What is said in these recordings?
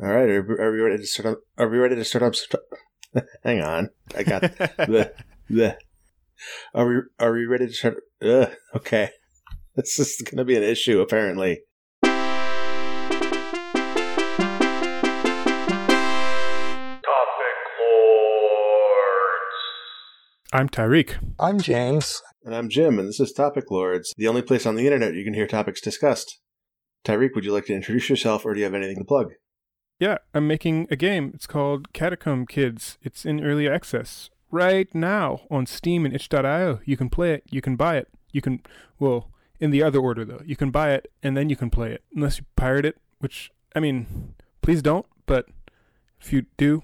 All right, are, are we ready to start up? Are we ready to start up? Hang on, I got the the. Are we are we ready to start? Ugh, okay, this is going to be an issue apparently. Topic Lords. I'm Tyriq. I'm James. And I'm Jim, and this is Topic Lords, the only place on the internet you can hear topics discussed. Tyriq, would you like to introduce yourself, or do you have anything to plug? Yeah, I'm making a game. It's called Catacomb Kids. It's in early access right now on Steam and itch.io. You can play it, you can buy it. You can, well, in the other order though. You can buy it and then you can play it, unless you pirate it, which, I mean, please don't, but if you do,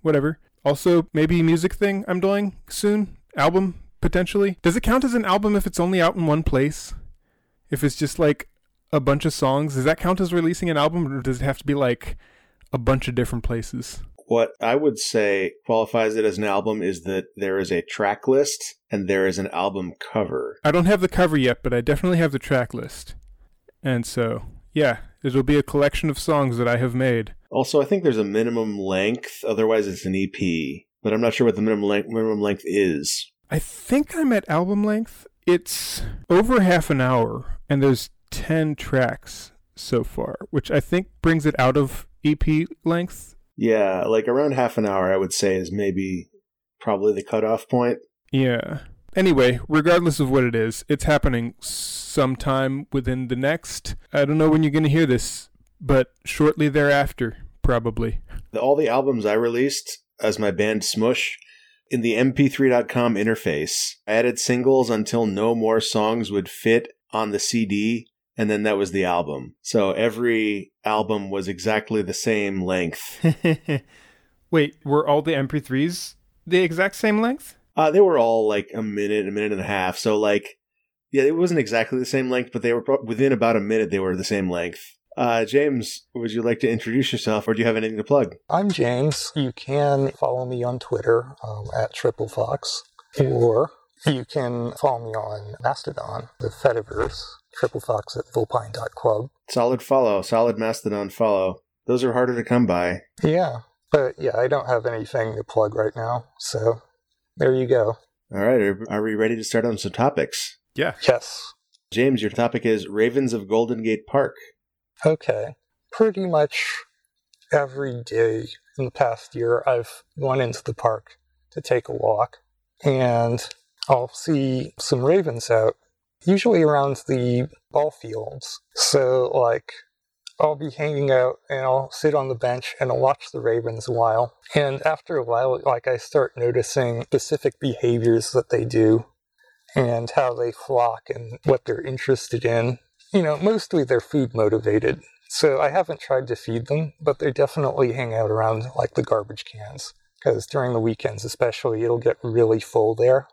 whatever. Also, maybe music thing I'm doing soon. Album, potentially. Does it count as an album if it's only out in one place? If it's just like a bunch of songs, does that count as releasing an album or does it have to be like a bunch of different places? What I would say qualifies it as an album is that there is a track list and there is an album cover. I don't have the cover yet, but I definitely have the track list. And so, yeah, it'll be a collection of songs that I have made. Also, I think there's a minimum length, otherwise it's an EP, but I'm not sure what the minimum length, minimum length is. I think I'm at album length. It's over half an hour, and there's 10 tracks so far, which I think brings it out of EP length. Yeah, like around half an hour, I would say, is maybe probably the cutoff point. Yeah. Anyway, regardless of what it is, it's happening sometime within the next. I don't know when you're going to hear this, but shortly thereafter, probably. The, all the albums I released as my band Smush in the mp3.com interface, I added singles until no more songs would fit on the CD, and then that was the album. So every album was exactly the same length. Wait, were all the MP3s the exact same length? Uh, they were all like a minute, a minute and a half. So like, yeah, it wasn't exactly the same length, but they were pro- within about a minute. They were the same length. Uh, James, would you like to introduce yourself, or do you have anything to plug? I'm James. You can follow me on Twitter um, at Triple Fox, or you can follow me on Mastodon, the Fediverse, Triple Fox at Vulpine.club. Solid follow, solid Mastodon follow. Those are harder to come by. Yeah, but yeah, I don't have anything to plug right now, so there you go. All right, are, are we ready to start on some topics? Yeah. Yes. James, your topic is Ravens of Golden Gate Park. Okay. Pretty much every day in the past year, I've gone into the park to take a walk, and I'll see some ravens out, usually around the ball fields. So, like, I'll be hanging out and I'll sit on the bench and I'll watch the ravens a while. And after a while, like, I start noticing specific behaviors that they do and how they flock and what they're interested in. You know, mostly they're food motivated. So I haven't tried to feed them, but they definitely hang out around like the garbage cans. Because during the weekends, especially, it'll get really full there.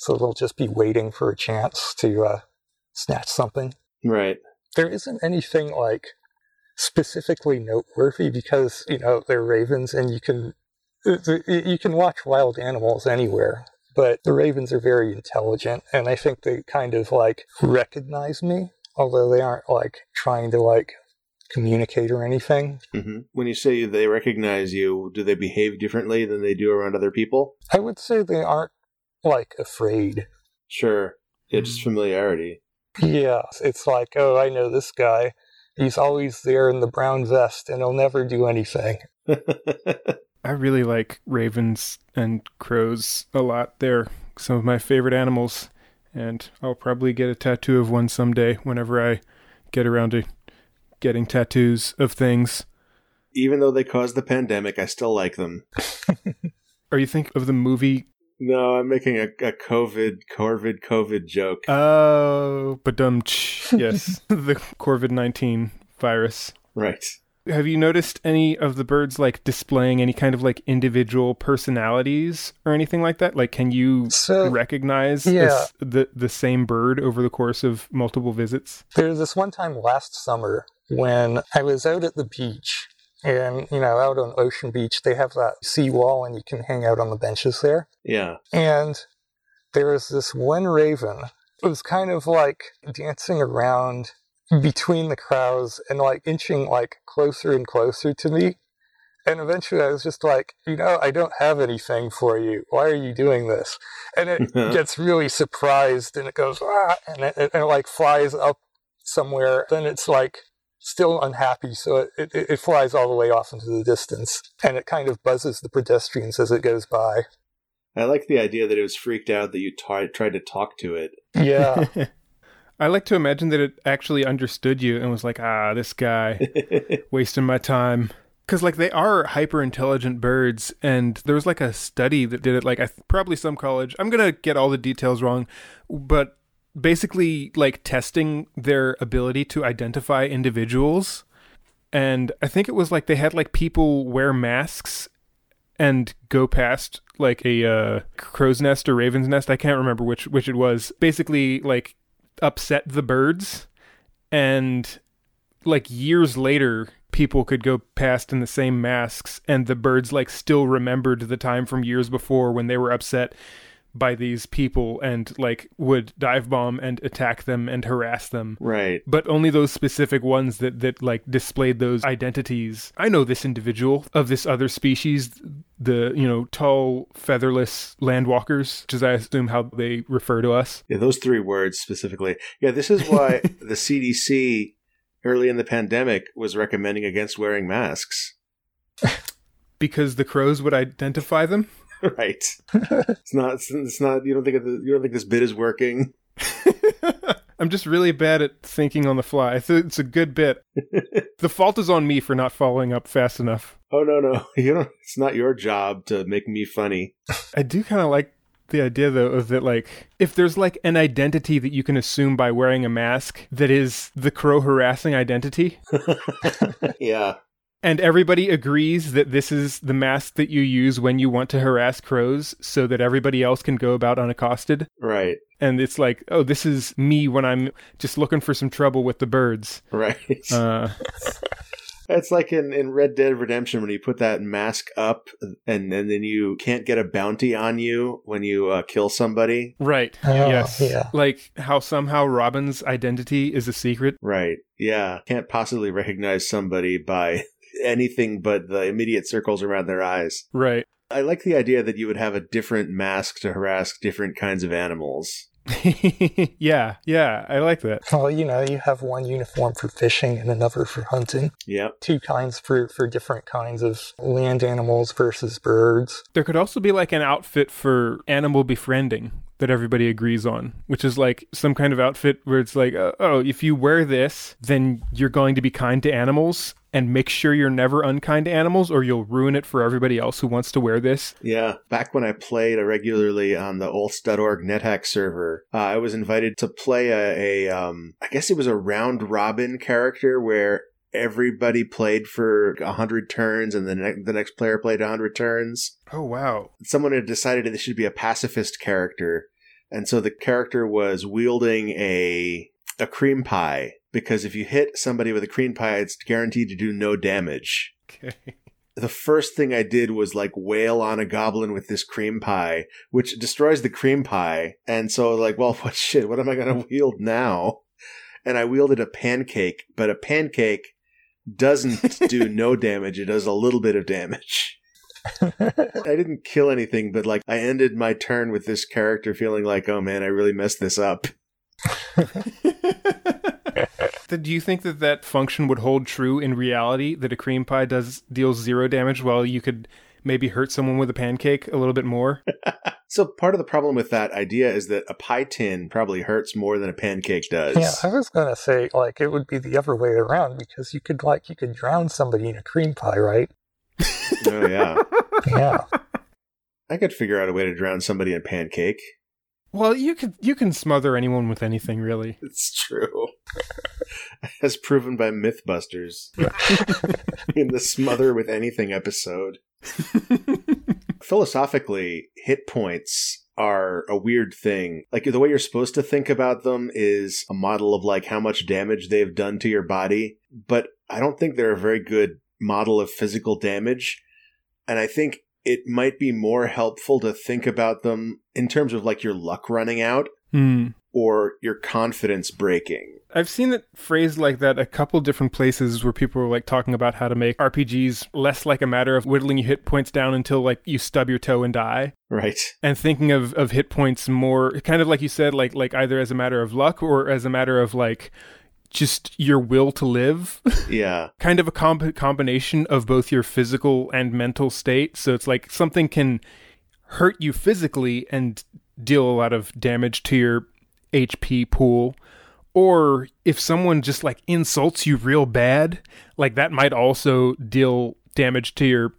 So they'll just be waiting for a chance to uh, snatch something. Right. There isn't anything like specifically noteworthy because, you know, they're ravens and you can you can watch wild animals anywhere but the ravens are very intelligent and i think they kind of like recognize me although they aren't like trying to like communicate or anything hmm When you say they recognize you, do they behave differently than they do around other people? i would say they aren't like afraid Sure. Yeah, just mm. familiarity. yeah it's like oh i know this guy he's always there in the brown vest and he'll never do anything I really like ravens and crows a lot. They're some of my favorite animals, and I'll probably get a tattoo of one someday whenever I get around to getting tattoos of things. Even though they caused the pandemic, I still like them. Or you think of the movie? No, I'm making a, a COVID, COVID, COVID joke. Oh, but um, yes, the COVID nineteen virus. right. Have you noticed any of the birds like displaying any kind of like individual personalities or anything like that? Like, can you So, recognize yeah. this- the the same bird over the course of multiple visits? There was this one time last summer when I was out at the beach, and you know, out on Ocean Beach, they have that seawall, and you can hang out on the benches there. Yeah. And there was this one raven. It was kind of like dancing around between the crowds and like inching like closer and closer to me. And eventually I was just like, you know, I don't have anything for you. Why are you doing this? And it gets really surprised and it goes, ah, and it, and it like flies up somewhere. Then it's like still unhappy. So it, it, it flies all the way off into the distance and it kind of buzzes the pedestrians as it goes by. I like the idea that it was freaked out that you t- tried to talk to it. Yeah. I like to imagine that it actually understood you and was like, ah, this guy wasting my time. Because like they are hyper intelligent birds, and there was like a study that did it. Like I th- probably some college. I'm gonna get all the details wrong, but basically like testing their ability to identify individuals. And I think it was like they had like people wear masks and go past like a uh, crow's nest or raven's nest. I can't remember which which it was. Basically, like upset the birds, and like years later, people could go past in the same masks, and the birds like still remembered the time from years before when they were upset by these people and like would dive bomb and attack them and harass them right. but only those specific ones that that like displayed those identities i know this individual of this other species the you know tall featherless landwalkers which is i assume how they refer to us Yeah, those three words specifically. Yeah, this is why the CDC early in the pandemic was recommending against wearing masks. because the crows would identify them right. It's not. It's, it's not. You don't think of the, you don't think this bit is working. i'm just really bad at thinking on the fly I think it's a good bit the fault is on me for not following up fast enough Oh no no. You don't. It's not your job to make me funny. I do kind of like the idea though of that like if there's like an identity that you can assume by wearing a mask that is the crow harassing identity yeah. And everybody agrees that this is the mask that you use when you want to harass crows so that everybody else can go about unaccosted Right. and it's like oh this is me when i'm just looking for some trouble with the birds Right. uh It's like in, in Red Dead Redemption when you put that mask up and, and then you can't get a bounty on you when you uh, kill somebody. right Oh, yes yeah. like how somehow robin's identity is a secret Right. Yeah. Can't possibly recognize somebody by anything but the immediate circles around their eyes. right I like the idea that you would have a different mask to harass different kinds of animals. yeah yeah i like that Well, you know, you have one uniform for fishing and another for hunting. Yep. Two kinds for, for different kinds of land animals versus birds. There could also be like an outfit for animal befriending that everybody agrees on, which is like some kind of outfit where it's like, uh, oh, if you wear this, then you're going to be kind to animals and make sure you're never unkind to animals or you'll ruin it for everybody else who wants to wear this. Yeah. Back when I played regularly on the alt.org NetHack server, uh, I was invited to play a, a um, I guess it was a round robin character where everybody played for 100 turns and the, ne- the next player played 100 turns. Oh, wow. someone had decided that this should be a pacifist character, and so the character was wielding a a cream pie because if you hit somebody with a cream pie, it's guaranteed to do no damage. Okay. The first thing I did was like wail on a goblin with this cream pie, which destroys the cream pie. And so like, well, what shit? What am I going to wield now? And I wielded a pancake, but a pancake doesn't do no damage. It does a little bit of damage. I didn't kill anything, but like I ended my turn with this character feeling like, oh man, I really messed this up. Do you think that that function would hold true in reality that a cream pie does deals zero damage while you could maybe hurt someone with a pancake a little bit more? So part of the problem with that idea is that a pie tin probably hurts more than a pancake does. Yeah, I was gonna say like it would be the other way around because you could like you could drown somebody in a cream pie, right? oh yeah. Yeah. I could figure out a way to drown somebody in pancake. Well, you could you can smother anyone with anything really. It's true. As proven by Mythbusters in the Smother with Anything episode. Philosophically, hit points are a weird thing. Like the way you're supposed to think about them is a model of like how much damage they've done to your body, but I don't think they're a very good model of physical damage. And I think it might be more helpful to think about them in terms of like your luck running out Hmm. Or your confidence breaking. I've seen it phrased like that a couple different places where people were like talking about how to make RPGs less like a matter of whittling your hit points down until like you stub your toe and die. Right. And thinking of, of hit points more kind of like you said, like like either as a matter of luck or as a matter of like just your will to live. Yeah. kind of a comp- combination of both your physical and mental state. So it's like something can hurt you physically and deal a lot of damage to your HP pool. Or if someone just like insults you real bad, like that might also deal damage to your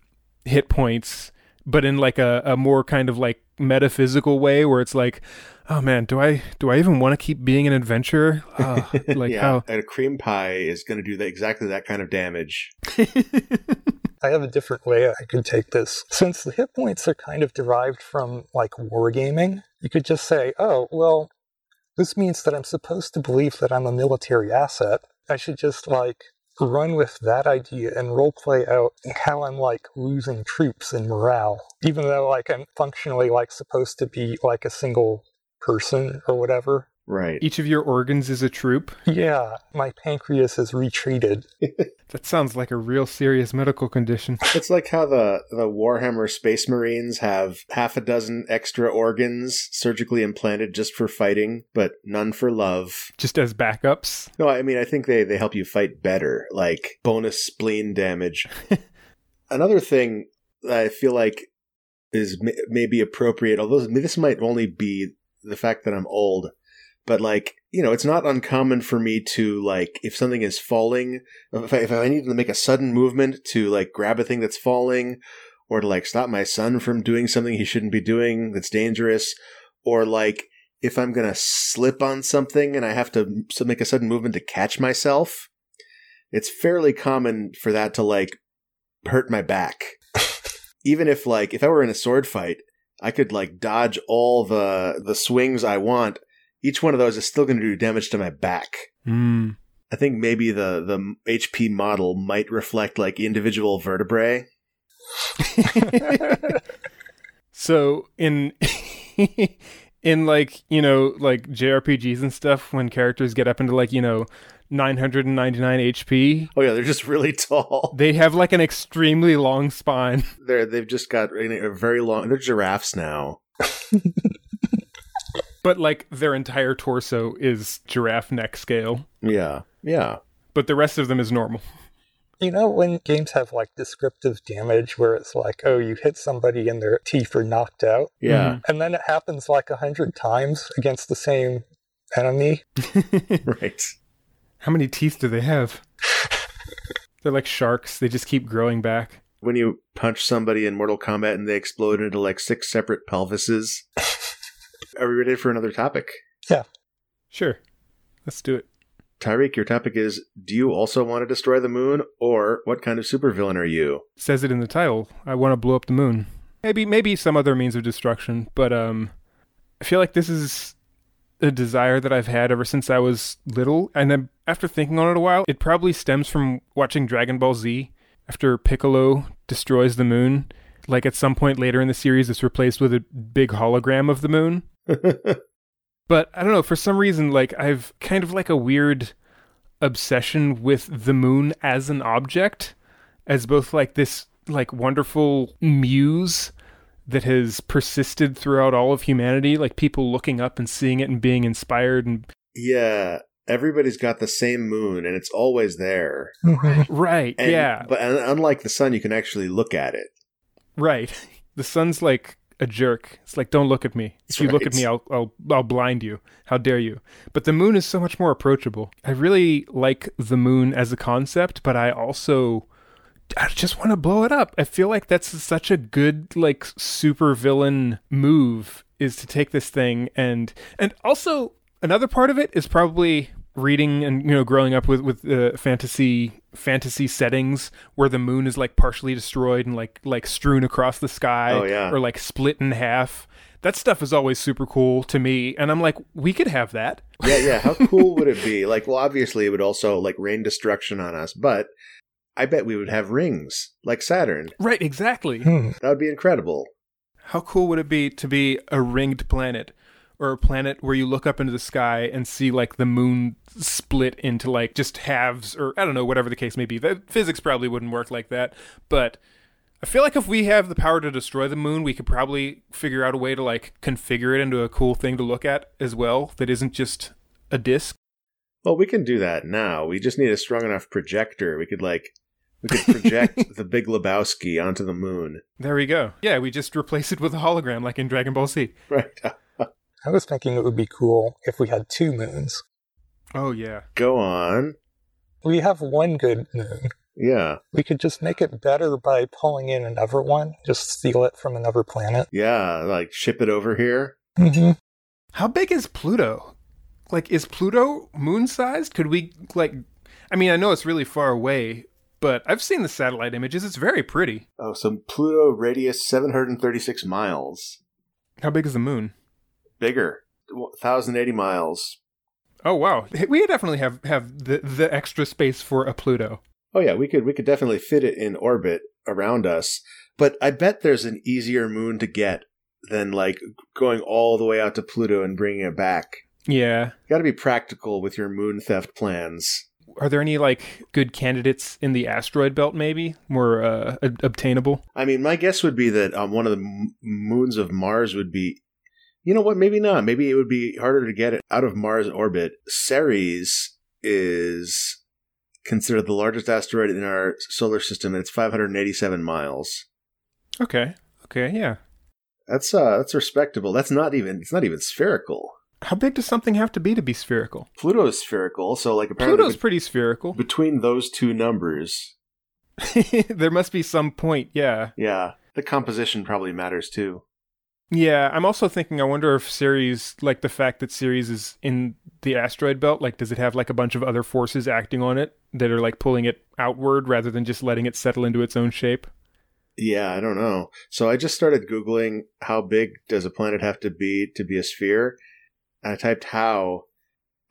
hit points, but in like a, a more kind of like metaphysical way where it's like, oh man, do I do I even want to keep being an adventurer? Oh, like yeah. how And a cream pie is going to do that, exactly that kind of damage. I have a different way I could take this. Since the hit points are kind of derived from like wargaming, you could just say, oh, well, this means that I'm supposed to believe that I'm a military asset. I should just like run with that idea and role play out how I'm like losing troops and morale, even though like I'm functionally like supposed to be like a single person or whatever. Right. each of your organs is a troop. Yeah, my pancreas has retreated. That sounds like a real serious medical condition. It's like how the, the Warhammer Space Marines have half a dozen extra organs surgically implanted just for fighting, but none for love. Just as backups. No, I mean, I think they, they help you fight better, like bonus spleen damage. Another thing that I feel like is may- maybe appropriate, although this might only be the fact that I'm old, but like, you know, it's not uncommon for me to like, if something is falling, if I, if I need to make a sudden movement to like grab a thing that's falling, or to like stop my son from doing something he shouldn't be doing that's dangerous, or like if I'm gonna slip on something and I have to make a sudden movement to catch myself, it's fairly common for that to like hurt my back. Even if like if I were in a sword fight, I could like dodge all the the swings I want. Each one of those is still going to do damage to my back. Mm. I think maybe the the HP model might reflect like individual vertebrae. So in in like, you know, like JRPGs and stuff when characters get up into like, you know, 999 HP, Oh yeah, they're just really tall. they have like an extremely long spine. They're they've just got a very long. They're giraffes now. But like their entire torso is giraffe neck scale, Yeah, yeah. but the rest of them is normal. You know, when games have like descriptive damage where it's like, oh, you hit somebody and their teeth are knocked out, Yeah, mm-hmm. and then it happens like a hundred times against the same enemy. right. How many teeth do they have? They're like sharks. They just keep growing back. When you punch somebody in Mortal Kombat and they explode into like six separate pelvises. Are we ready for another topic? Yeah. Sure. Let's do it. Tyriq, your topic is Do you also want to destroy the moon, or what kind of supervillain are you? says it in the title. I want to blow up the moon. Maybe maybe some other means of destruction, but um I feel like this is a desire that I've had ever since I was little and then after thinking on it a while, it probably stems from watching Dragon Ball Z after Piccolo destroys the moon. Like at some point later in the series it's replaced with a big hologram of the moon. But I don't know, for some reason, like I've kind of like a weird obsession with the moon as an object, as both like this like wonderful muse that has persisted throughout all of humanity, like people looking up and seeing it and being inspired and yeah, everybody's got the same moon and it's always there. right, And, yeah, But uh, unlike the sun, you can actually look at it. Right. The sun's like a jerk. It's like don't look at me. If you look at me, I'll I'll I'll blind you. How dare you? But the moon is so much more approachable. I really like the moon as a concept, but I also I just want to blow it up. I feel like that's such a good like super villain move is to take this thing and and also another part of it is probably reading and you know growing up with with uh, fantasy fantasy settings where the moon is like partially destroyed and like like strewn across the sky Oh, yeah. or like split in half. That stuff is always super cool to me and I'm like we could have that. Yeah, yeah. How cool would it be? Like, well, obviously, it would also like rain destruction on us, but I bet we would have rings like Saturn. Right, exactly. Hmm. That would be incredible. How cool would it be to be a ringed planet? Or a planet where you look up into the sky and see like the moon split into like just halves or I don't know whatever the case may be. The physics probably wouldn't work like that, but I feel like if we have the power to destroy the moon, we could probably figure out a way to like configure it into a cool thing to look at as well that isn't just a disk. Well, we can do that now. We just need a strong enough projector. We could like we could project the Big Lebowski onto the moon. There we go. Yeah, we just replace it with a hologram like in Dragon Ball Z. Right. I was thinking it would be cool if we had two moons. Oh yeah. Go on. We have one good moon. Yeah. We could just make it better by pulling in another one, just steal it from another planet. Yeah, like ship it over here. hmm How big is Pluto? Like, is Pluto moon sized? Could we, like, I mean, I know it's really far away, but I've seen the satellite images. It's very pretty. Oh, so Pluto radius 736 miles. How big is the moon? Bigger. 1080 miles. Oh, wow. We definitely have, have the, the extra space for a Pluto. Oh yeah, we could we could definitely fit it in orbit around us. But I bet there's an easier moon to get than like going all the way out to Pluto and bringing it back. Yeah. Got to be practical with your moon theft plans. Are there any, like, good candidates in the asteroid belt, maybe? More uh, ob- obtainable? I mean, my guess would be that um, one of the m- moons of Mars would be. You know what? Maybe not. Maybe it would be harder to get it out of Mars orbit. Ceres is considered the largest asteroid in our solar system, and it's 587 miles. Okay. Okay, yeah. That's uh, that's respectable. That's not even. It's not even spherical. How big does something have to be to be spherical? Pluto is spherical, so like apparently Pluto's be- pretty spherical. between those two numbers, there must be some point, yeah. yeah, the composition probably matters too. Yeah, I'm also thinking I wonder if Ceres like the fact that Ceres is in the asteroid belt, like does it have like a bunch of other forces acting on it that are like pulling it outward rather than just letting it settle into its own shape? Yeah, I don't know. So I just started googling how big does a planet have to be to be a sphere. And I typed how,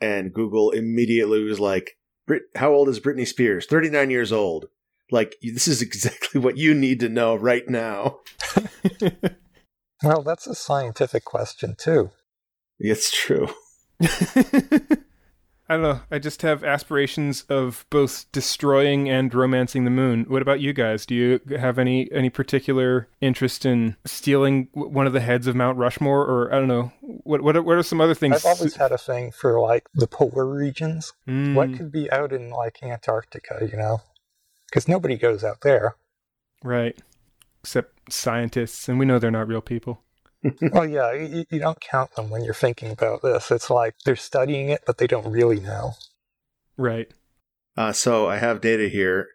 and Google immediately was like, "Brit, "How old is Britney Spears? Thirty nine years old." Like this is exactly what you need to know right now. Well, that's a scientific question, too. It's true. I don't know. I just have aspirations of both destroying and romancing the moon. What about you guys? Do you have any any particular interest in stealing one of the heads of Mount Rushmore, or I don't know? What what are, what are some other things? I've always had a thing for like the polar regions. Mm, What could be out in like Antarctica, you know? Because nobody goes out there. right? Except scientists, and we know they're not real people. well, yeah, you, you don't count them when you're thinking about this. It's like they're studying it, but they don't really know. Right. Uh, so I have data here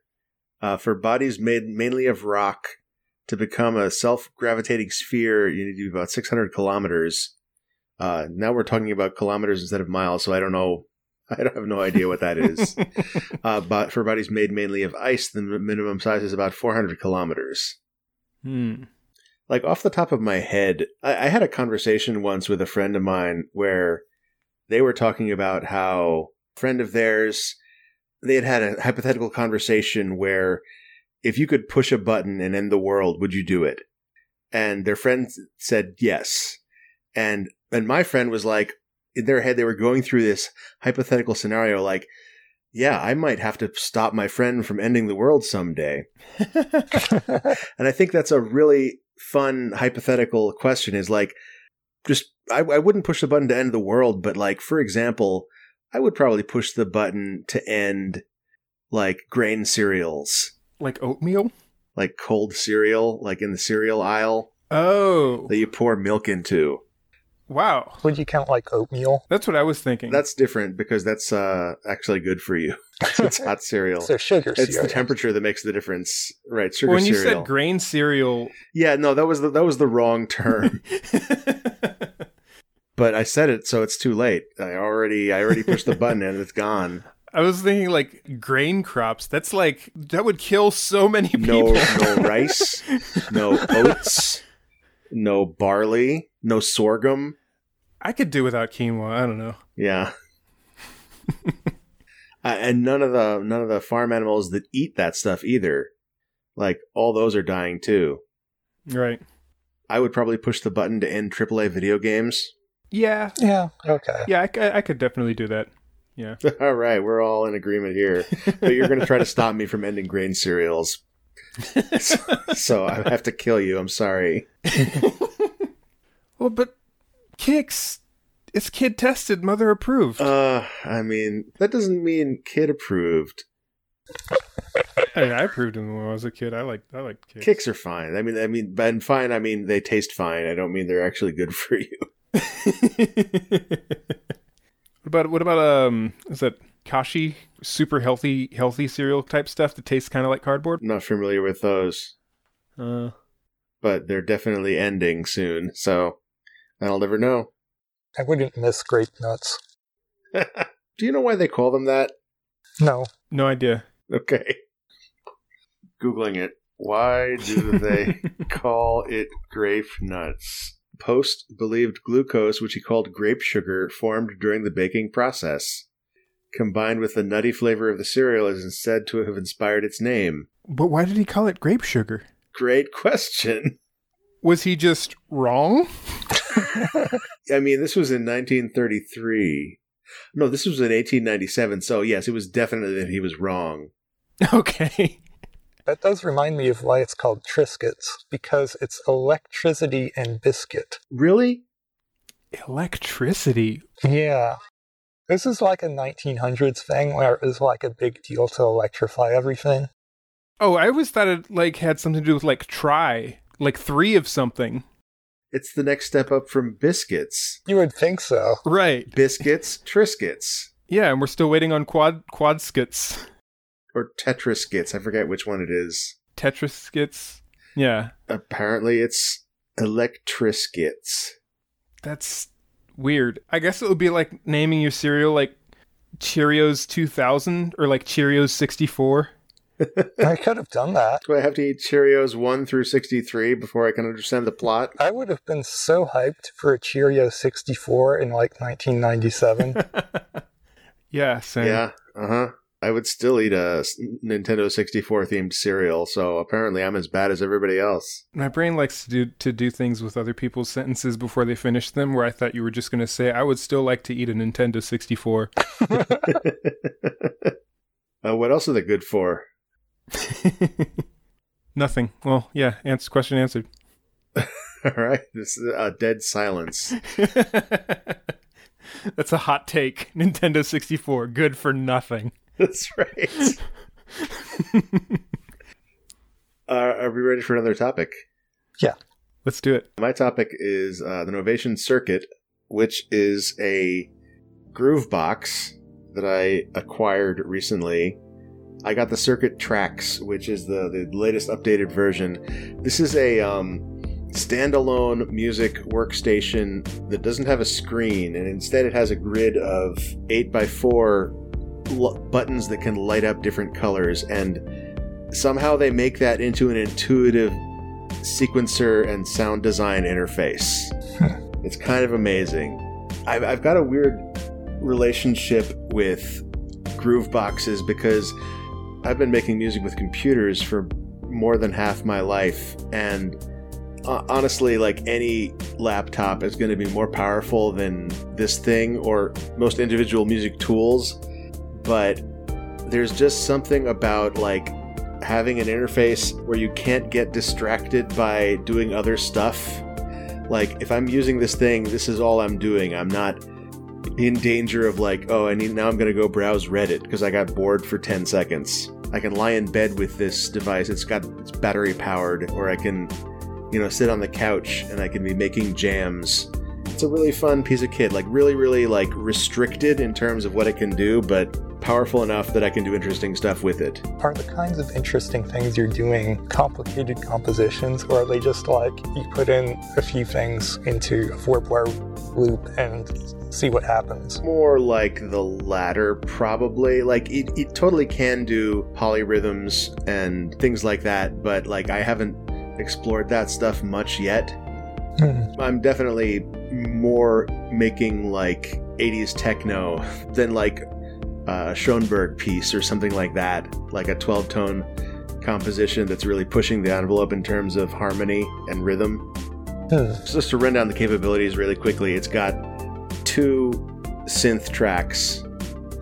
uh, for bodies made mainly of rock to become a self-gravitating sphere. You need to be about 600 kilometers. Uh, now we're talking about kilometers instead of miles, so I don't know. I have no idea what that is. uh, but for bodies made mainly of ice, the minimum size is about 400 kilometers. Hmm. Like off the top of my head, I, I had a conversation once with a friend of mine where they were talking about how a friend of theirs they had had a hypothetical conversation where if you could push a button and end the world, would you do it? And their friend said yes. And and my friend was like, in their head, they were going through this hypothetical scenario, like, yeah, I might have to stop my friend from ending the world someday. And I think that's a really fun hypothetical question is like, just, I, I wouldn't push the button to end the world, but like, for example, I would probably push the button to end like grain cereals, like oatmeal. like cold cereal, like in the cereal aisle Oh, that you pour milk into. Wow. Would you count like oatmeal? That's what I was thinking. That's different because that's uh, actually good for you. it's hot cereal. So sugar It's the temperature that makes the difference, right? Sugar when you said grain cereal. yeah, no, that was the, that was the wrong term. but I said it, so it's too late. I already I already pushed the button and it's gone. I was thinking like grain crops. That's like that would kill so many No people. no rice, no oats, no barley, no sorghum. I could do without quinoa. I don't know. Yeah. uh, and none of the none of the farm animals that eat that stuff either. Like all those are dying too. Right. I would probably push the button to end AAA video games. Yeah, Yeah, okay. yeah, I could definitely do that. Yeah. All right, we're all in agreement here. But you're going to try to stop me from ending grain cereals. So, so I have to kill you. I'm sorry. Well, but Kix. it's kid tested, mother approved. Uh, I mean, that doesn't mean kid approved. hey, I approved them when I was a kid. I like I like Kix. Kicks are fine. I mean, I mean, and fine. I mean, they taste fine. I don't mean they're actually good for you. what about what about um? Is that Kashi super healthy healthy cereal type stuff that tastes kind of like cardboard? I'm not familiar with those, Uh, but they're definitely ending soon. So I'll never know. I wouldn't miss grape nuts. Do you know why they call them that? No. no idea. Okay. Googling it. Why do they call it grape nuts? Post believed glucose, which he called grape sugar, formed during the baking process. Combined with the nutty flavor of the cereal is said to have inspired its name. But why did he call it grape sugar? Great question. Was he just wrong? I mean, this was in 1933. No, this was in 1897. So, yes, it was definitely that he was wrong. Okay. That does remind me of why it's called Triscuits, because it's electricity and biscuit. Really? Electricity. Yeah. This is like a 1900s thing where it was like a big deal to electrify everything. Oh, I always thought it like had something to do with like try, like three of something. It's the next step up from biscuits. You would think so. Right. Biscuits, Triscuits. Yeah, and we're still waiting on quad quad skits, Or Tetriskits. I forget which one it is. Tetris skits. Yeah, Apparently, it's Electriskits. that's weird. I guess it would be like naming your cereal like Cheerios 2000 or like Cheerios 64. I could have done that. Do I have to eat Cheerios 1 through 63 before I can understand the plot? I would have been so hyped for a Cheerio 64 in like 1997. Yeah, same. Yeah, uh huh. I would still eat a Nintendo 64 themed cereal, so apparently I'm as bad as everybody else. My brain likes to do to do things with other people's sentences before they finish them. Where I thought you were just going to say, "I would still like to eat a Nintendo 64." uh, what else are they good for? Nothing. Well, yeah. Answer question answered. All right, this is a dead silence. That's a hot take. Nintendo 64, good for nothing. That's right. uh, are we ready for another topic? Yeah. Let's do it. My topic is uh, the Novation Circuit, which is a groove box that I acquired recently. I got the Circuit Tracks, which is the, the latest updated version. This is a um, standalone music workstation that doesn't have a screen, and instead it has a grid of 8x4 l- buttons that can light up different colors, and somehow they make that into an intuitive sequencer and sound design interface. it's kind of amazing. I've, I've got a weird relationship with groove boxes because I've been making music with computers for more than half my life, and honestly, like any laptop is going to be more powerful than this thing or most individual music tools, but there's just something about like having an interface where you can't get distracted by doing other stuff. Like if I'm using this thing, this is all I'm doing. I'm not in danger of like, oh, I need now I'm going to go browse Reddit because I got bored for 10 seconds. I can lie in bed with this device. It's got it's battery powered or I can you know, sit on the couch and I can be making jams. It's a really fun piece of kit, like really really like restricted in terms of what it can do, but powerful enough that I can do interesting stuff with it. Are the kinds of interesting things you're doing complicated compositions, or are they just like you put in a few things into a four bar loop and see what happens? More like the latter, probably. Like, it, it totally can do polyrhythms and things like that, but like, I haven't explored that stuff much yet. Hmm. I'm definitely more making like 80s techno than like a Schoenberg piece or something like that, like a 12 tone composition that's really pushing the envelope in terms of harmony and rhythm. So just to run down the capabilities really quickly, it's got two synth tracks,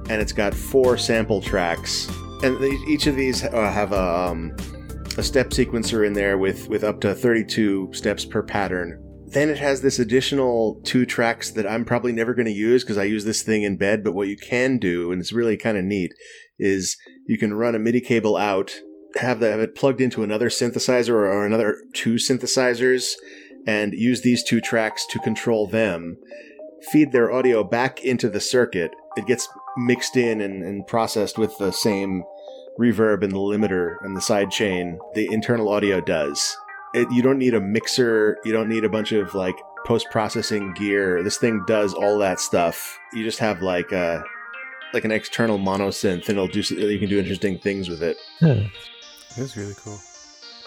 and it's got four sample tracks, and they, each of these uh, have a um, a step sequencer in there with with up to 32 steps per pattern. Then it has this additional two tracks that I'm probably never going to use because I use this thing in bed. But what you can do, and it's really kind of neat, is you can run a MIDI cable out, have, the, have it plugged into another synthesizer or, another two synthesizers, and use these two tracks to control them. Feed their audio back into the circuit. It gets mixed in and, and processed with the same reverb and the limiter and the side chain. The internal audio does. It, you don't need a mixer. You don't need a bunch of like post processing gear. This thing does all that stuff. You just have like a like an external mono synth, and it'll do. You can do interesting things with it. Hmm. That's really cool.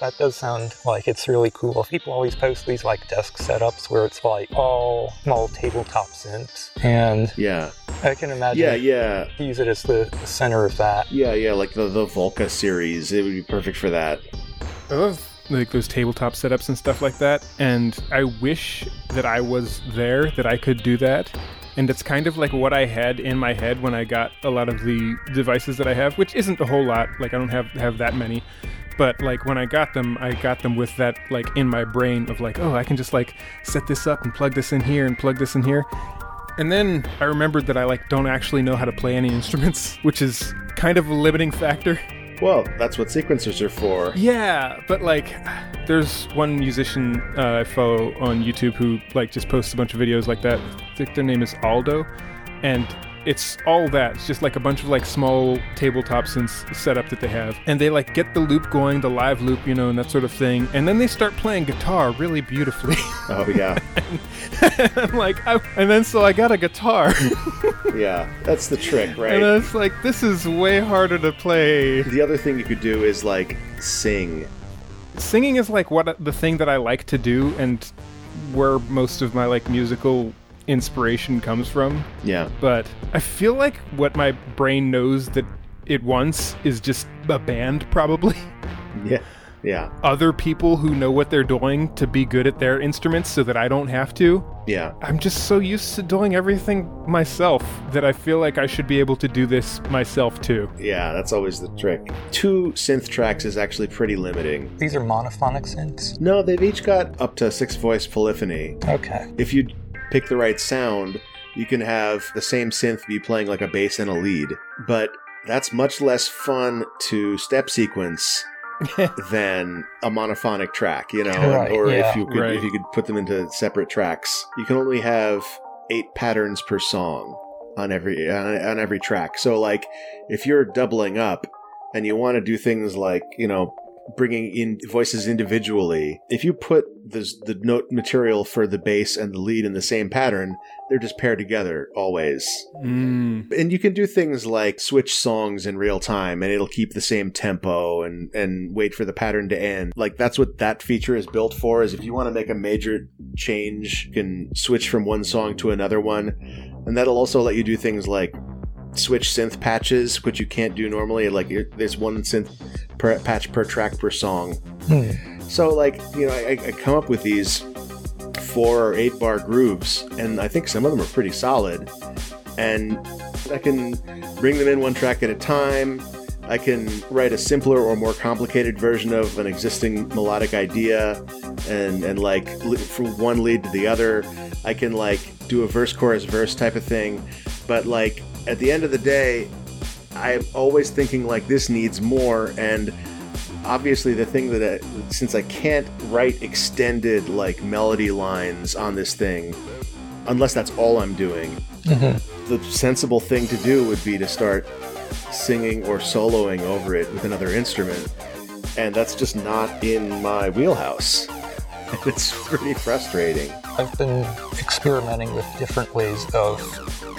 That does sound like it's really cool. People always post these like desk setups where it's like all small tabletop synths, and Yeah, I can imagine yeah, yeah, use it as the, the center of that. yeah, yeah. Like the the Volca series, it would be perfect for that. I love like those tabletop setups and stuff like that. And I wish that I was there, that I could do that. And it's kind of like what I had in my head when I got a lot of the devices that I have, which isn't a whole lot. Like I don't have have that many. But like when I got them, I got them with that like in my brain of like, oh, I can just like set this up and plug this in here and plug this in here. And then I remembered that I like don't actually know how to play any instruments, which is kind of a limiting factor. Well, that's what sequencers are for. Yeah, but like, there's one musician uh, I follow on YouTube who like just posts a bunch of videos like that. I think their name is Aldo, and it's all that. It's just like a bunch of like small tabletop synths set up that they have, and they like get the loop going, the live loop, you know, and that sort of thing, and then they start playing guitar really beautifully. Oh yeah, I'm like, I, and then so I got a guitar, yeah. That's the trick, right? and? I was like, this is way harder to play. The other thing you could do is like sing. singing is like what the thing that I like to do and where most of my like musical inspiration comes from. Yeah, But I feel like what my brain knows that it wants is just a band probably. yeah, yeah, Other people who know what they're doing to be good at their instruments so that I don't have to. yeah. I'm just so used to doing everything myself that I feel like I should be able to do this myself too. Yeah, that's always the trick. Two synth tracks is actually pretty limiting. These are monophonic synths. No, they've each got up to six voice polyphony. Okay. If you pick the right sound, you can have the same synth be playing like a bass and a lead. But that's much less fun to step sequence than a monophonic track, you know, Right, or yeah. if you could Right. if you could put them into separate tracks. You can only have eight patterns per song on every on, on every track. So like if you're doubling up and you want to do things like, you know, bringing in voices individually, if you put the the note material for the bass and the lead in the same pattern, they're just paired together always. Mm. And you can do things like switch songs in real time and it'll keep the same tempo and, and wait for the pattern to end. Like that's what that feature is built for is if you want to make a major change, you can switch from one song to another one. And that'll also let you do things like switch synth patches, which you can't do normally. Like there's one synth per, patch per track per song. Hmm. So like, you know, I, I come up with these four or eight bar grooves, and I think some of them are pretty solid. And I can bring them in one track at a time. I can write a simpler or more complicated version of an existing melodic idea, and and like from one lead to the other. I can like do a verse chorus verse type of thing, but like at the end of the day, I'm always thinking like this needs more and obviously the thing that I, since I can't write extended like melody lines on this thing unless that's all I'm doing Mhm. the sensible thing to do would be to start singing or soloing over it with another instrument and that's just not in my wheelhouse and it's pretty frustrating I've been experimenting with different ways of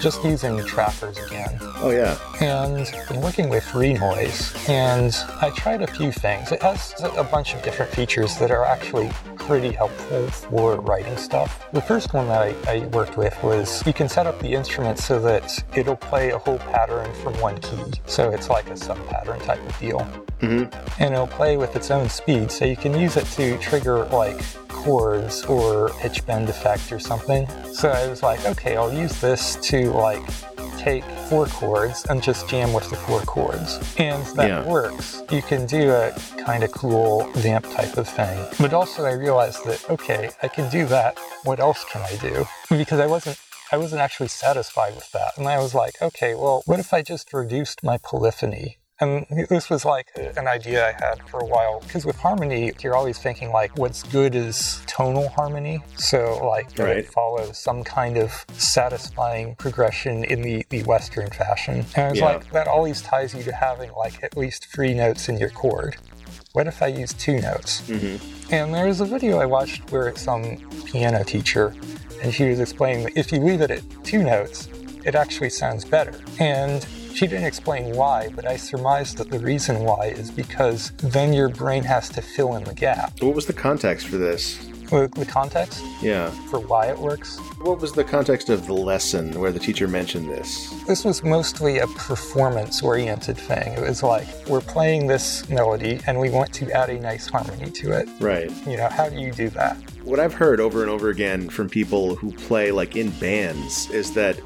just using trackers again. oh yeah and been working with Renoise, and I tried a few things. It has a bunch of different features that are actually pretty helpful for writing stuff. The first one that I, I worked with was you can set up the instrument so that it'll play a whole pattern from one key. So it's like a sub pattern type of deal. Hmm And it'll play with its own speed, so you can use it to trigger like chords or pitch bend effect or something. So I was like, okay, I'll use this to like take four chords and just jam with the four chords. And that Yeah. works. You can do a kind of cool vamp type of thing. But also I realized that, okay, I can do that. What else can I do? Because I wasn't I wasn't actually satisfied with that. And I was like, okay, well, what if I just reduced my polyphony? And this was like an idea I had for a while. Because with harmony, you're always thinking like, what's good is tonal harmony. So like, Right. it follows some kind of satisfying progression in the, the Western fashion. And it's Yeah. like, that always ties you to having like at least three notes in your chord. What if I use two notes? Mm-hmm. And there was a video I watched where some piano teacher, and she was explaining that if you leave it at two notes, it actually sounds better. And she didn't explain why, but I surmised that the reason why is because then your brain has to fill in the gap. What was the context for this? The, the context Yeah. for why it works. What was the context of the lesson where the teacher mentioned this? This was mostly a performance oriented thing. It was like, we're playing this melody and we want to add a nice harmony to it. Right. You know, how do you do that? What I've heard over and over again from people who play like in bands is that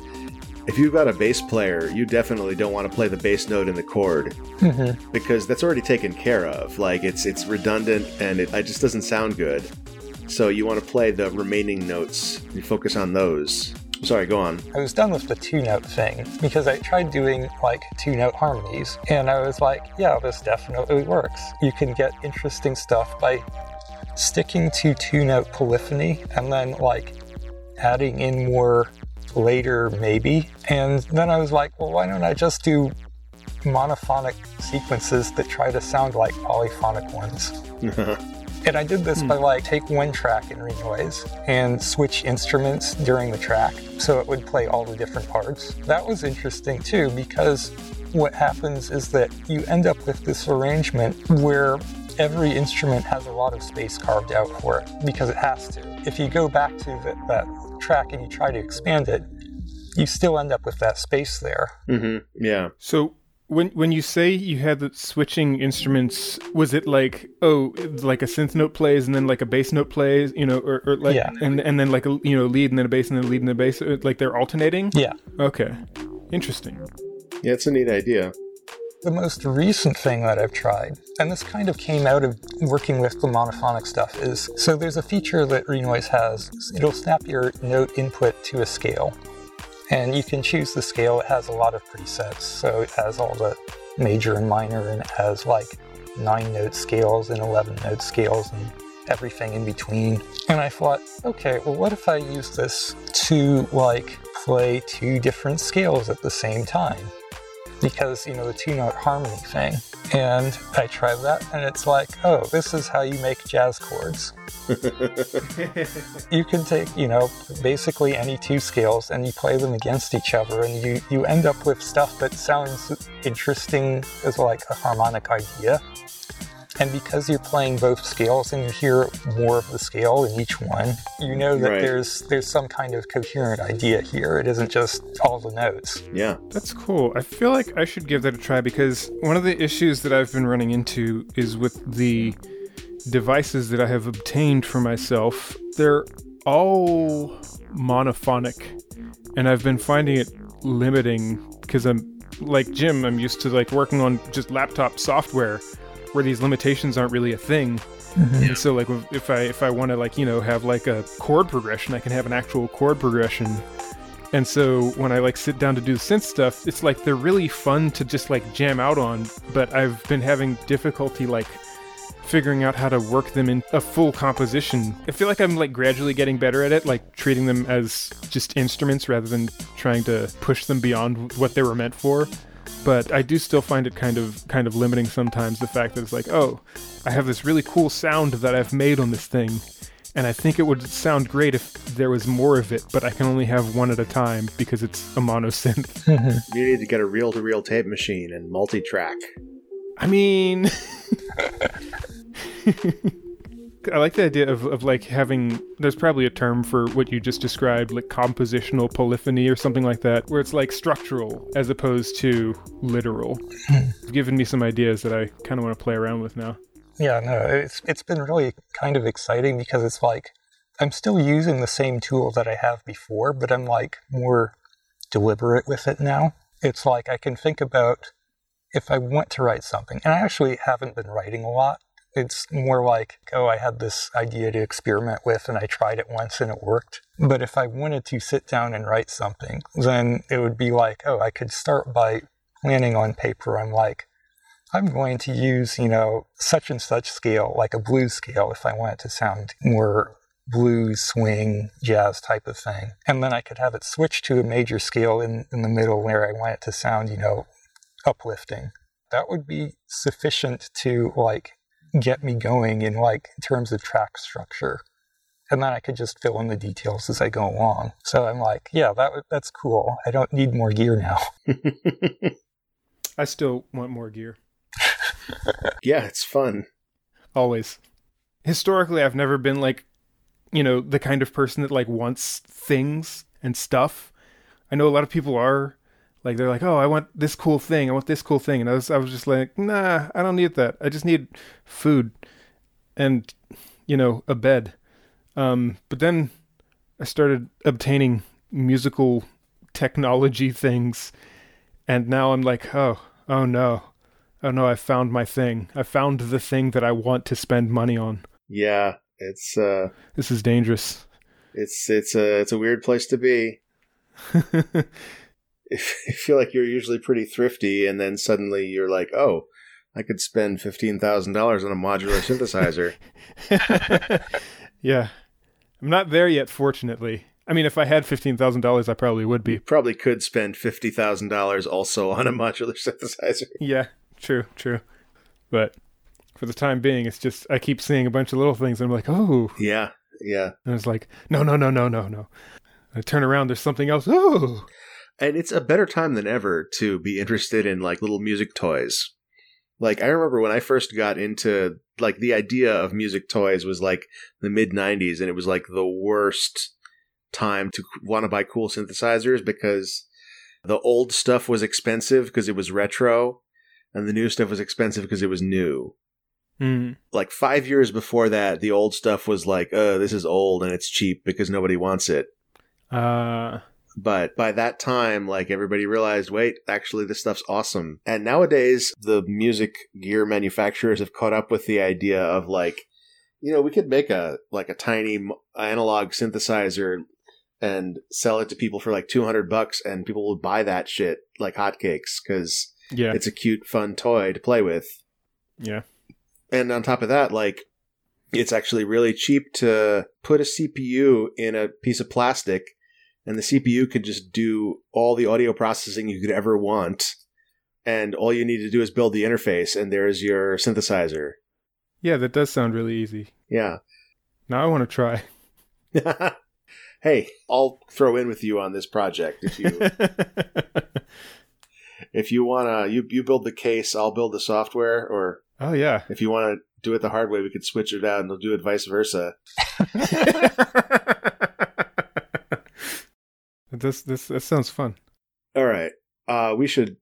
if you've got a bass player, you definitely don't want to play the bass note in the chord Mm-hmm. because that's already taken care of. Like it's it's redundant and it, it just doesn't sound good. So you want to play the remaining notes. You focus on those. Sorry, go on. I was done with the two note thing because I tried doing like two note harmonies and I was like, yeah, this definitely works. You can get interesting stuff by sticking to two note polyphony and then like adding in more later, maybe. And then I was like, well, why don't I just do monophonic sequences that try to sound like polyphonic ones? And I did this hmm. by like take one track in Renoise and switch instruments during the track so it would play all the different parts. That was interesting too because what happens is that you end up with this arrangement where every instrument has a lot of space carved out for it because it has to. If you go back to the, that track and you try to expand it, you still end up with that space there. hmm Yeah. So when when you say you had the switching instruments, was it like oh, like a synth note plays and then like a bass note plays, you know, or, or like Yeah. and and then like a you know lead and then a bass and then a lead and then a bass, uh, like they're alternating? Yeah. Okay, interesting. Yeah, it's a neat idea. The most recent thing that I've tried, and this kind of came out of working with the monophonic stuff, is so there's a feature that Renoise has. It'll snap your note input to a scale. And you can choose the scale. It has a lot of presets. So it has all the major and minor, and it has like nine note scales and 11 note scales and everything in between. And I thought, okay, well, what if I use this to like play two different scales at the same time? Because you know the two note harmony thing. And i tried that and it's like oh this is how you make jazz chords. You can take you know basically any two scales and you play them against each other and you you end up with stuff that sounds interesting as like a harmonic idea and because you're playing both scales and you hear more of the scale in each one you know that Right. there's there's some kind of coherent idea here it isn't just all the notes Yeah. That's cool. I feel like I should give that a try because one of the issues that I've been running into is with the devices that I have obtained for myself. They're all monophonic, and I've been finding it limiting because I'm like Jim. I'm used to like working on just laptop software where these limitations aren't really a thing. Mm-hmm. And so like if I if I want to like you know have like a chord progression, I can have an actual chord progression. And so when I like sit down to do the synth stuff, it's like they're really fun to just like jam out on, but I've been having difficulty like figuring out how to work them in a full composition. I feel like I'm like gradually getting better at it, like treating them as just instruments rather than trying to push them beyond what they were meant for. But I do still find it kind of kind of limiting sometimes the fact that it's like, oh, I have this really cool sound that I've made on this thing, and I think it would sound great if there was more of it, but I can only have one at a time because it's a mono synth. You need to get a reel to reel tape machine and multi track. I mean, I like the idea of, of like having. There's probably a term for what you just described, like compositional polyphony or something like that, where it's like structural as opposed to literal. Hmm. You've given me some ideas that I kind of want to play around with now. Yeah, no, it's it's been really kind of exciting because it's like I'm still using the same tool that I have before, but I'm like more deliberate with it now. It's like I can think about if I want to write something, and I actually haven't been writing a lot. It's more like, oh, I had this idea to experiment with and I tried it once and it worked. But if I wanted to sit down and write something, then it would be like, oh, I could start by planning on paper. I'm like, I'm going to use, you know, such and such scale, like a blues scale, if I want it to sound more blues, swing, jazz type of thing. And then I could have it switch to a major scale in, in the middle where I want it to sound, you know, uplifting. That would be sufficient to like get me going in like in terms of track structure. And then I could just fill in the details as I go along. So I'm like, yeah, that that's cool. I don't need more gear now. I still want more gear. yeah, it's fun. Always. Historically, I've never been like, you know, the kind of person that like wants things and stuff. I know a lot of people are like they're like, "Oh, I want this cool thing. I want this cool thing." And I was I was just like, "Nah, I don't need that. I just need food and you know, a bed." Um, but then I started obtaining musical technology things and now I'm like, "Oh, oh no. Oh no, I found my thing. I found the thing that I want to spend money on." Yeah, it's uh This is dangerous. it's it's a it's a weird place to be. You feel like you're usually pretty thrifty, and then suddenly you're like, "Oh, I could spend fifteen thousand dollars on a modular synthesizer." yeah. I'm not there yet, fortunately. I mean, if I had $15,000, I probably would be. You probably could spend fifty thousand dollars also on a modular synthesizer. Yeah, true, true. But for the time being, it's just, I keep seeing a bunch of little things and I'm like, oh. Yeah, yeah. And it's like, no, no, no, no, no, no. I turn around, there's something else. Oh. And it's a better time than ever to be interested in like little music toys. Like I remember when I first got into like the idea of music toys was like the mid 90s and it was like the worst time to want to buy cool synthesizers because the old stuff was expensive because it was retro and the new stuff was expensive because it was new. Mm. Like 5 years before that the old stuff was like, oh this is old and it's cheap because nobody wants it." Uh, But by that time, like everybody realized, wait, actually, this stuff's awesome. And nowadays, the music gear manufacturers have caught up with the idea of like, you know, we could make a like a tiny analog synthesizer and sell it to people for like two hundred bucks, and people will buy that shit like hotcakes because yeah. it's a cute, fun toy to play with. yeah. And on top of that, like, it's actually really cheap to put a CPU in a piece of plastic, and the CPU could just do all the audio processing you could ever want. And all you need to do is build the interface, and there's your synthesizer. Yeah, that does sound really easy. Yeah. Now I want to try. hey, I'll throw in with you on this project if you if you wanna you you build the case, I'll build the software, or oh, yeah. if you want to do it the hard way, we could switch it out and we'll do it vice versa. this, this, that sounds fun. All right. Uh, we should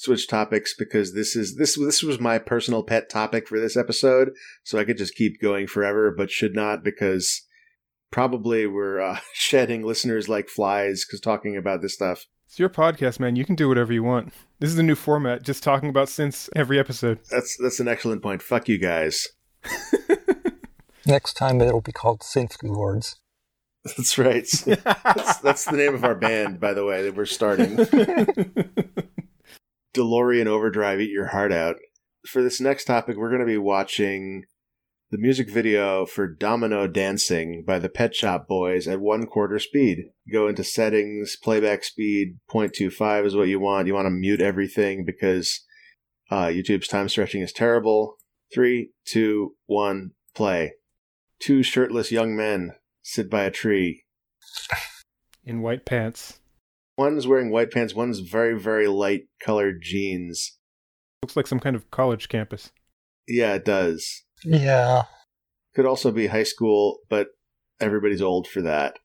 switch topics because this is this this was my personal pet topic for this episode, so I could just keep going forever, but should not because probably we're uh, shedding listeners like flies because talking about this stuff. It's your podcast, man. You can do whatever you want. This is a new format, just talking about synths every episode. That's that's an excellent point. Fuck you guys. Next time it'll be called Synth Lords. That's right. that's, that's the name of our band, by the way, that we're starting. DeLorean Overdrive, eat your heart out. For this next topic, we're going to be watching the music video for Domino Dancing by the Pet Shop Boys at one quarter speed. Go into settings, playback speed, 0.25 is what you want. You want to mute everything because uh, YouTube's time stretching is terrible. Three, two, one, play. Two shirtless young men sit by a tree. In white pants. One's wearing white pants, one's very, very light colored jeans. Looks like some kind of college campus. Yeah, it does. Yeah. Could also be high school, but everybody's old for that.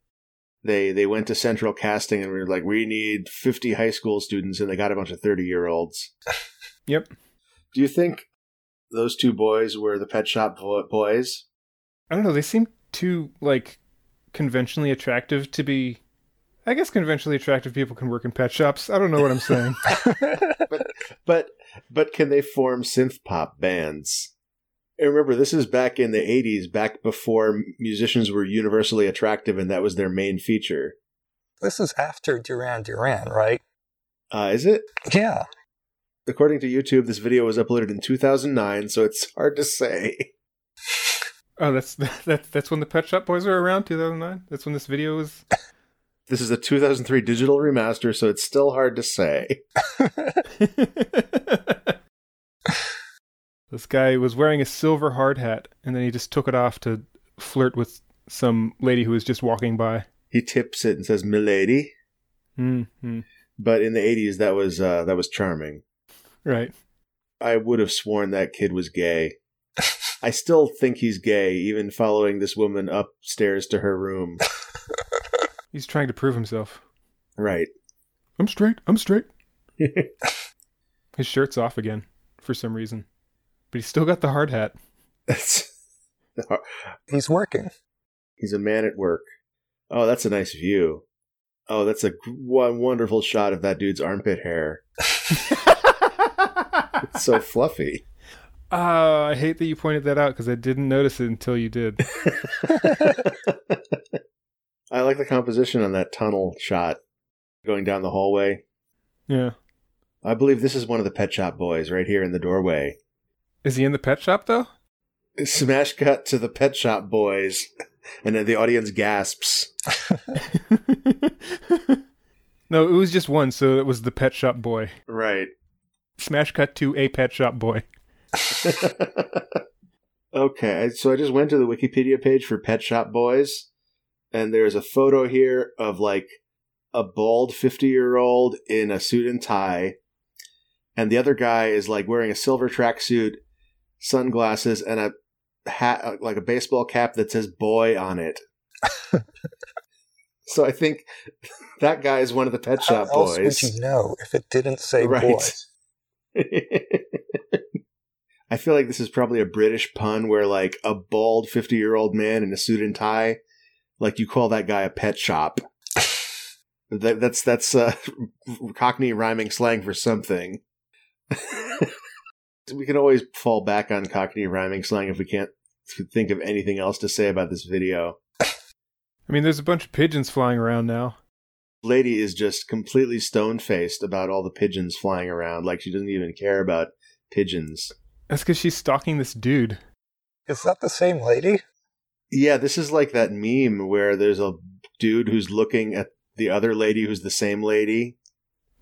They they went to central casting and we were like, we need 50 high school students, and they got a bunch of 30 year olds. Yep. Do you think those two boys were the Pet Shop Boys. I don't know. They seem too like conventionally attractive to be. I guess conventionally attractive people can work in pet shops. I don't know what I'm saying. But but can they form synth pop bands? And remember, this is back in the '80s, back before musicians were universally attractive, and that was their main feature. this is after Duran Duran, right? Uh, is it? Yeah. According to YouTube, this video was uploaded in 2009, so it's hard to say. oh, that's that's that's when the Pet Shop Boys were around, 2009. That's when this video was. This is a 2003 digital remaster, so it's still hard to say. this guy was wearing a silver hard hat, and then he just took it off to flirt with some lady who was just walking by. He tips it and says "Milady," Mm-hmm. but in the 80s, that was uh, that was charming. Right. I would have sworn that kid was gay. I still think he's gay, even following this woman upstairs to her room. He's trying to prove himself. Right. I'm straight. I'm straight. His shirt's off again for some reason, but he's still got the hard hat. He's working. he's a man at work. Oh, that's a nice view. Oh, that's a one wonderful shot of that dude's armpit hair. It's so fluffy. Ah, I hate that you pointed that out because I didn't notice it until you did. I like the composition on that tunnel shot going down the hallway. Yeah. I believe this is one of the Pet Shop Boys right here in the doorway. Is he in the pet shop though? Smash cut to the Pet Shop Boys, and then the audience gasps. no, it was just one, so it was the pet shop boy. Right. Smash cut to a pet shop boy. okay, so I just went to the Wikipedia page for Pet Shop Boys, and there's a photo here of like a bald 50 year old in a suit and tie, and the other guy is like wearing a silver tracksuit, sunglasses, and a hat, uh, like a baseball cap that says boy on it. so I think that guy is one of the Pet Shop How else Boys. would you know if it didn't say Right. boys? I feel like this is probably a British pun where like a bald 50 year old man in a suit and tie, like you call that guy a pet shop. that, that's that's uh, Cockney rhyming slang for something. we can always fall back on Cockney rhyming slang if we can't think of anything else to say about this video. I mean, there's a bunch of pigeons flying around now. Lady is just completely stone faced about all the pigeons flying around, like she doesn't even care about pigeons. That's because she's stalking this dude. Is that the same lady? Yeah, this is like that meme where there's a dude who's looking at the other lady who's the same lady.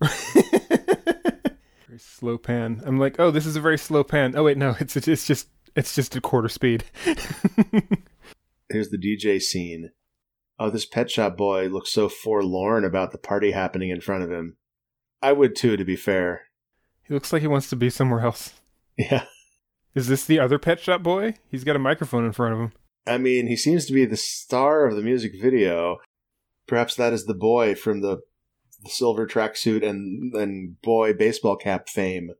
very slow pan. I'm like, oh, this is a very slow pan. Oh wait, no, it's it's just it's just a quarter speed. Here's the DJ scene. Oh, this pet shop boy looks so forlorn about the party happening in front of him. I would too, to be fair. he looks like he wants to be somewhere else. Yeah. Is this the other pet shop boy? He's got a microphone in front of him. I mean, he seems to be the star of the music video. Perhaps that is the boy from the, the silver tracksuit and, and boy baseball cap fame.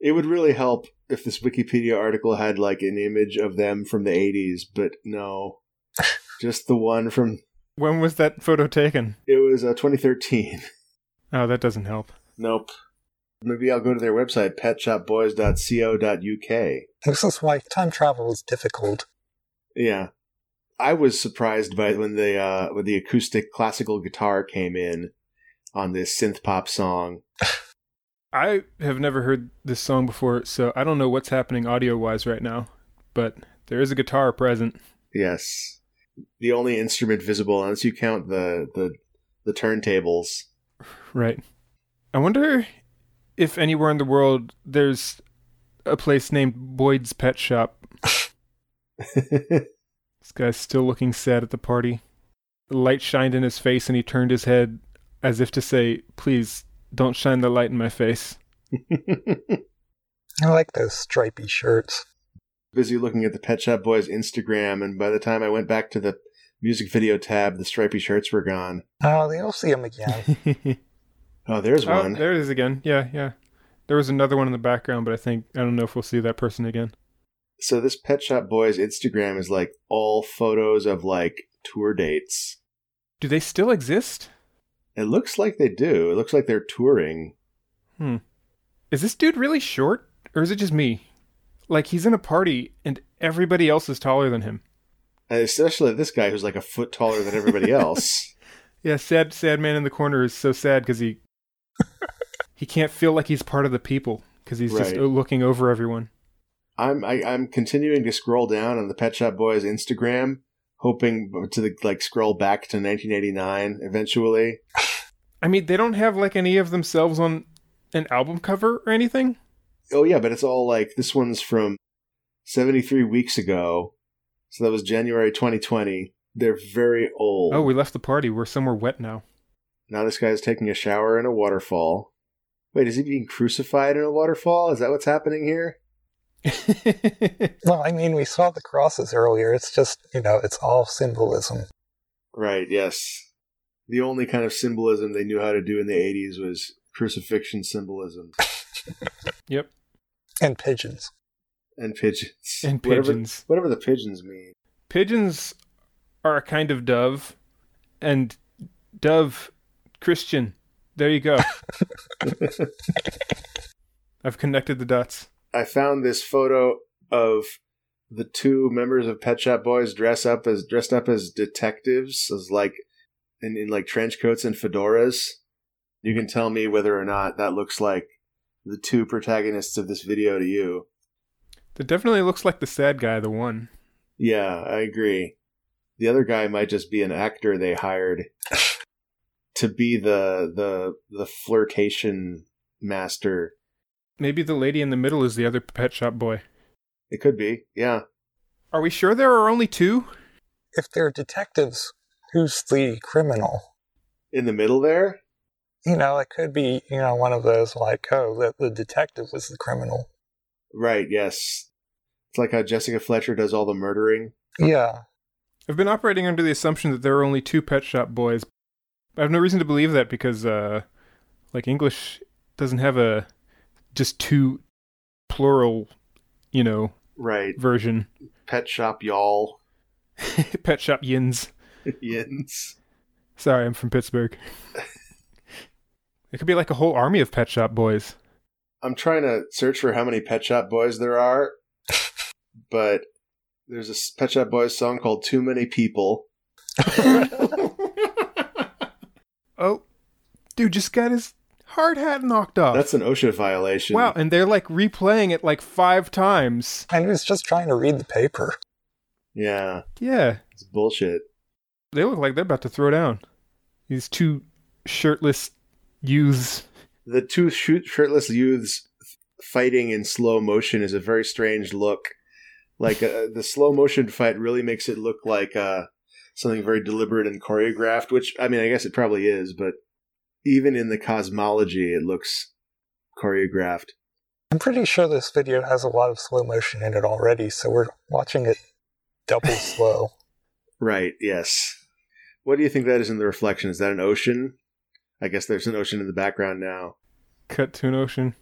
it would really help if this Wikipedia article had like an image of them from the 80s, but no. Just the one from, When was that photo taken? it was uh, 2013. Oh, that doesn't help. Nope. Maybe I'll go to their website, petshopboys.co.uk. This is why time travel is difficult. Yeah. I was surprised by when the uh when the acoustic classical guitar came in on this synth pop song. I have never heard this song before, so I don't know what's happening audio wise right now. But there is a guitar present. Yes. The only instrument visible unless you count the the the turntables. Right. I wonder if anywhere in the world there's a place named Boyd's Pet Shop. This guy's still looking sad at the party. The light shined in his face and he turned his head as if to say, Please don't shine the light in my face. I like those stripy shirts. Busy looking at the Pet Shop Boys Instagram and by the time I went back to the music video tab, the stripy shirts were gone. Oh, you'll see them again. Oh, there's oh, one. there it is again. Yeah, yeah. There was another one in the background, but I think I don't know if we'll see that person again. So this Pet Shop Boys Instagram is like all photos of like tour dates. Do they still exist? It looks like they do. It looks like they're touring. Hmm. Is this dude really short, or is it just me? Like he's in a party and everybody else is taller than him. And especially this guy who's like a foot taller than everybody else. Yeah, sad, sad man in the corner is so sad because he he can't feel like he's part of the people because he's just looking over everyone. I'm I, I'm continuing to scroll down on the Pet Shop Boys Instagram, hoping to the, like scroll back to 1989 eventually. I mean, they don't have like any of themselves on an album cover or anything. Oh yeah, but it's all like this one's from 73 weeks ago, so that was January 2020. They're very old. Oh, we left the party. We're somewhere wet now. Now this guy's taking a shower in a waterfall. Wait, is he being crucified in a waterfall? Is that what's happening here? Well, I mean, we saw the crosses earlier. It's just, you know, it's all symbolism. Right, yes. The only kind of symbolism they knew how to do in the 80s was crucifixion symbolism yep, And pigeons. and pigeons. and Whatever- pigeons. Whatever, the pigeons mean. Pigeons are a kind of dove, and dove Christian. There you go. I've connected the dots. I found this photo of the two members of Pet Shop Boys dress up as dressed up as detectives, as like in, in like trench coats and fedoras. You can tell me whether or not that looks like the two protagonists of this video to you. That definitely looks like the sad guy, the one. Yeah, I agree. The other guy might just be an actor they hired to be the the the flirtation master. Maybe the lady in the middle is the other pet shop boy. It could be. Yeah. Are we sure there are only two? If they're detectives, who's the criminal? In the middle there? You know, it could be, you know, one of those like, oh, the, the detective was the criminal. Right, yes. It's like how Jessica Fletcher does all the murdering. Yeah. I've been operating under the assumption that there are only two pet shop boys. I have no reason to believe that because, uh, like English doesn't have a just two plural, you know, Right. version. Pet shop y'all. pet shop yins. Yins. Sorry, I'm from Pittsburgh. it could be like a whole army of pet shop boys. I'm trying to search for how many Pet Shop Boys there are, but there's a Pet Shop Boys song called Too Many People. oh, dude just got his hard hat knocked off. That's an OSHA violation. wow, and they're like replaying it like five times. I was just trying to read the paper. Yeah, Yeah, it's bullshit. they look like they're about to throw down. These two shirtless youths. The two shoot shirtless youths fighting in slow motion is a very strange look. Like uh, the slow motion fight really makes it look like uh, something very deliberate and choreographed. Which I mean, I guess it probably is, but even in the cosmology, it looks choreographed. I'm pretty sure this video has a lot of slow motion in it already, so we're watching it double slow. Right. Yes. What do you think that is in the reflection? Is that an ocean? I guess there's an ocean in the background now. Cut to an ocean.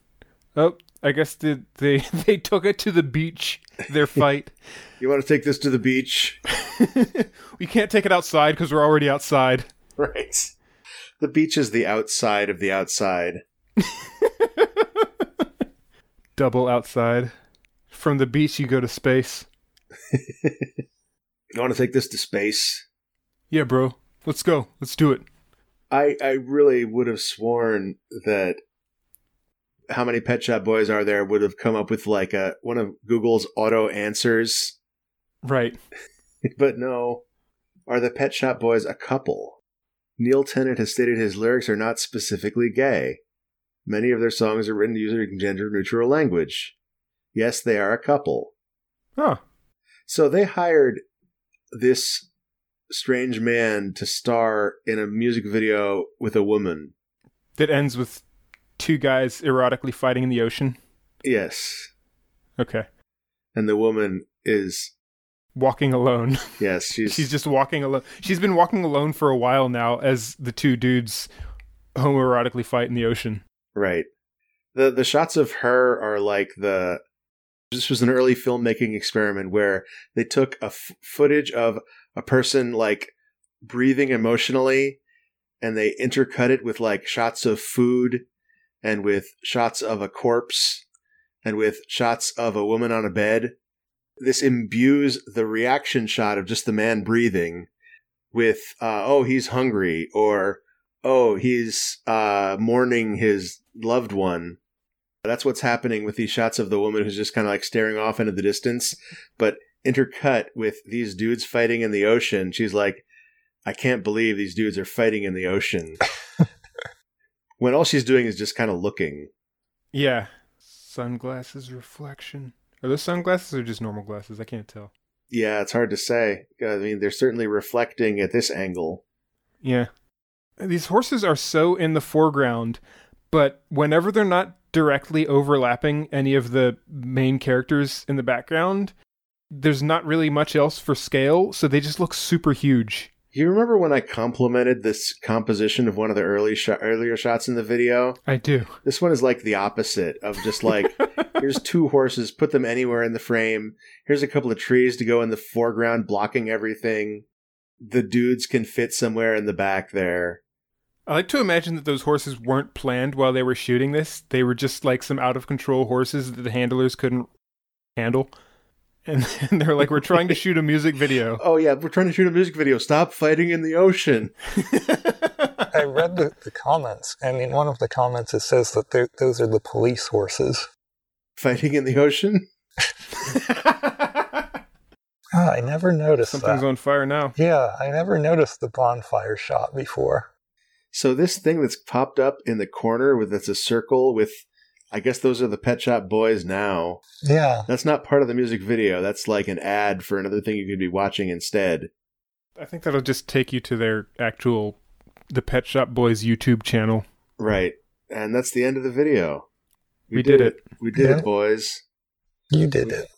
Oh, I guess they they, they took it to the beach. Their fight. You want to take this to the beach? we can't take it outside because we're already outside. Right. The beach is the outside of the outside. Double outside. From the beach, you go to space. You want to take this to space? Yeah, bro. Let's go. Let's do it. I I really would have sworn that how many Pet Shop Boys are there would have come up with like a one of Google's auto answers, Right. but no. Are the Pet Shop Boys a couple? Neil Tennant has stated his lyrics are not specifically gay. Many of their songs are written using gender neutral language. Yes, they are a couple. Huh. So they hired this strange man to star in a music video with a woman. That ends with two guys erotically fighting in the ocean. Yes. Okay. And the woman is Walking alone. yes, she's, She's just walking alone. She's been walking alone for a while now as the two dudes homoerotically fight in the ocean. right. The the shots of her are like the this was an early filmmaking experiment where they took a f- footage of a person like breathing emotionally and they intercut it with like shots of food and with shots of a corpse and with shots of a woman on a bed. This imbues the reaction shot of just the man breathing with, uh, oh, he's hungry or, oh, he's uh, mourning his loved one. That's what's happening with these shots of the woman who's just kind of like staring off into the distance, but intercut with these dudes fighting in the ocean. She's like, I can't believe these dudes are fighting in the ocean. when all she's doing is just kind of looking. Yeah. Sunglasses reflection. Are those sunglasses or just normal glasses? I can't tell. Yeah, it's hard to say. I mean, they're certainly reflecting at this angle. Yeah. These horses are so in the foreground, but whenever they're not directly overlapping any of the main characters in the background, there's not really much else for scale, so they just look super huge. You remember when I complimented this composition of one of the early sh- earlier shots in the video? I do. This one is like the opposite of just like here's two horses, put them anywhere in the frame. Here's a couple of trees to go in the foreground, blocking everything. The dudes can fit somewhere in the back there. I like to imagine that those horses weren't planned while they were shooting this. They were just like some out of control horses that the handlers couldn't handle. And, and they're like, we're trying to shoot a music video. Oh yeah, we're trying to shoot a music video. Stop fighting in the ocean. I read the, the comments, and in one of the comments it says that those are the police horses. Fighting in the ocean. Ah, I never noticed Something's that. on fire now. Yeah, I never noticed the bonfire shot before. So this thing that's popped up in the corner with it's a circle with I guess those are the Pet Shop Boys now. Yeah, That's not part of the music video. That's like an ad for another thing you could be watching instead. I think that'll just take you to their actual, the Pet Shop Boys YouTube channel. Right. And that's the end of the video. We, did, it. We did Yeah. it, boys. you did it.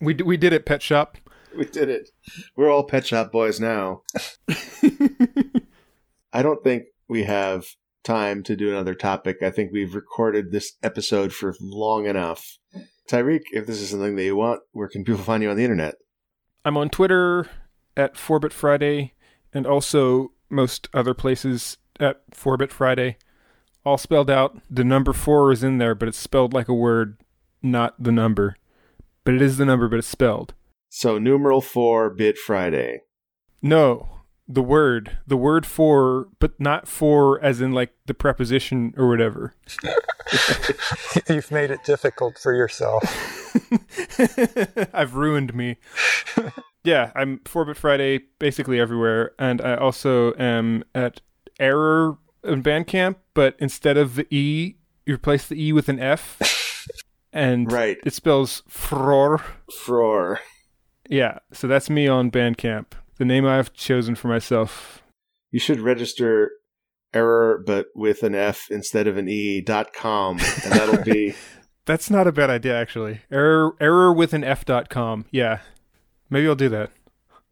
We, d- we did it, Pet Shop. We did it. We're all Pet Shop Boys now. I don't think we have time to do another topic. I think we've recorded this episode for long enough. Tyriq, if this is something that you want, where can people find you on the internet? I'm on Twitter at 4bit Friday and also most other places at 4bit Friday. All spelled out. The number 4 is in there, but it's spelled like a word, not the number. But it is the number, but it's spelled. So numeral four bit Friday. No, the word. The word for, but not for as in like the preposition or whatever. You've made it difficult for yourself. I've ruined me. yeah, I'm 4-Bit Friday basically everywhere, and I also am at Error in Bandcamp, but instead of the E, you replace the E with an F, and Right. it spells Fror. Fror. Yeah, so that's me on Bandcamp. The name I've chosen for myself. You should register error but with an F instead of an E dot com and that'll be That's not a bad idea, actually. Error, error with an F dot com. Yeah, maybe I'll do that.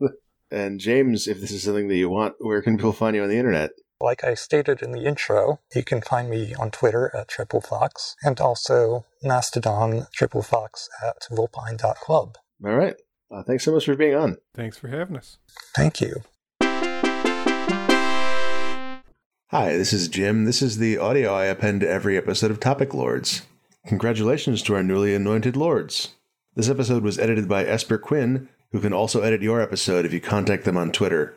and James, if this is something that you want, where can people find you on the internet? Like I stated in the intro, you can find me on Twitter at Triple Fox and also Mastodon Triple Fox at Vulpine.club. All right. Uh, thanks so much for being on. Thanks for having us. Thank you. Hi, this is Jim. This is the audio I append to every episode of Topic Lords. Congratulations to our newly anointed lords. This episode was edited by Esper Quinn, who can also edit your episode if you contact them on Twitter.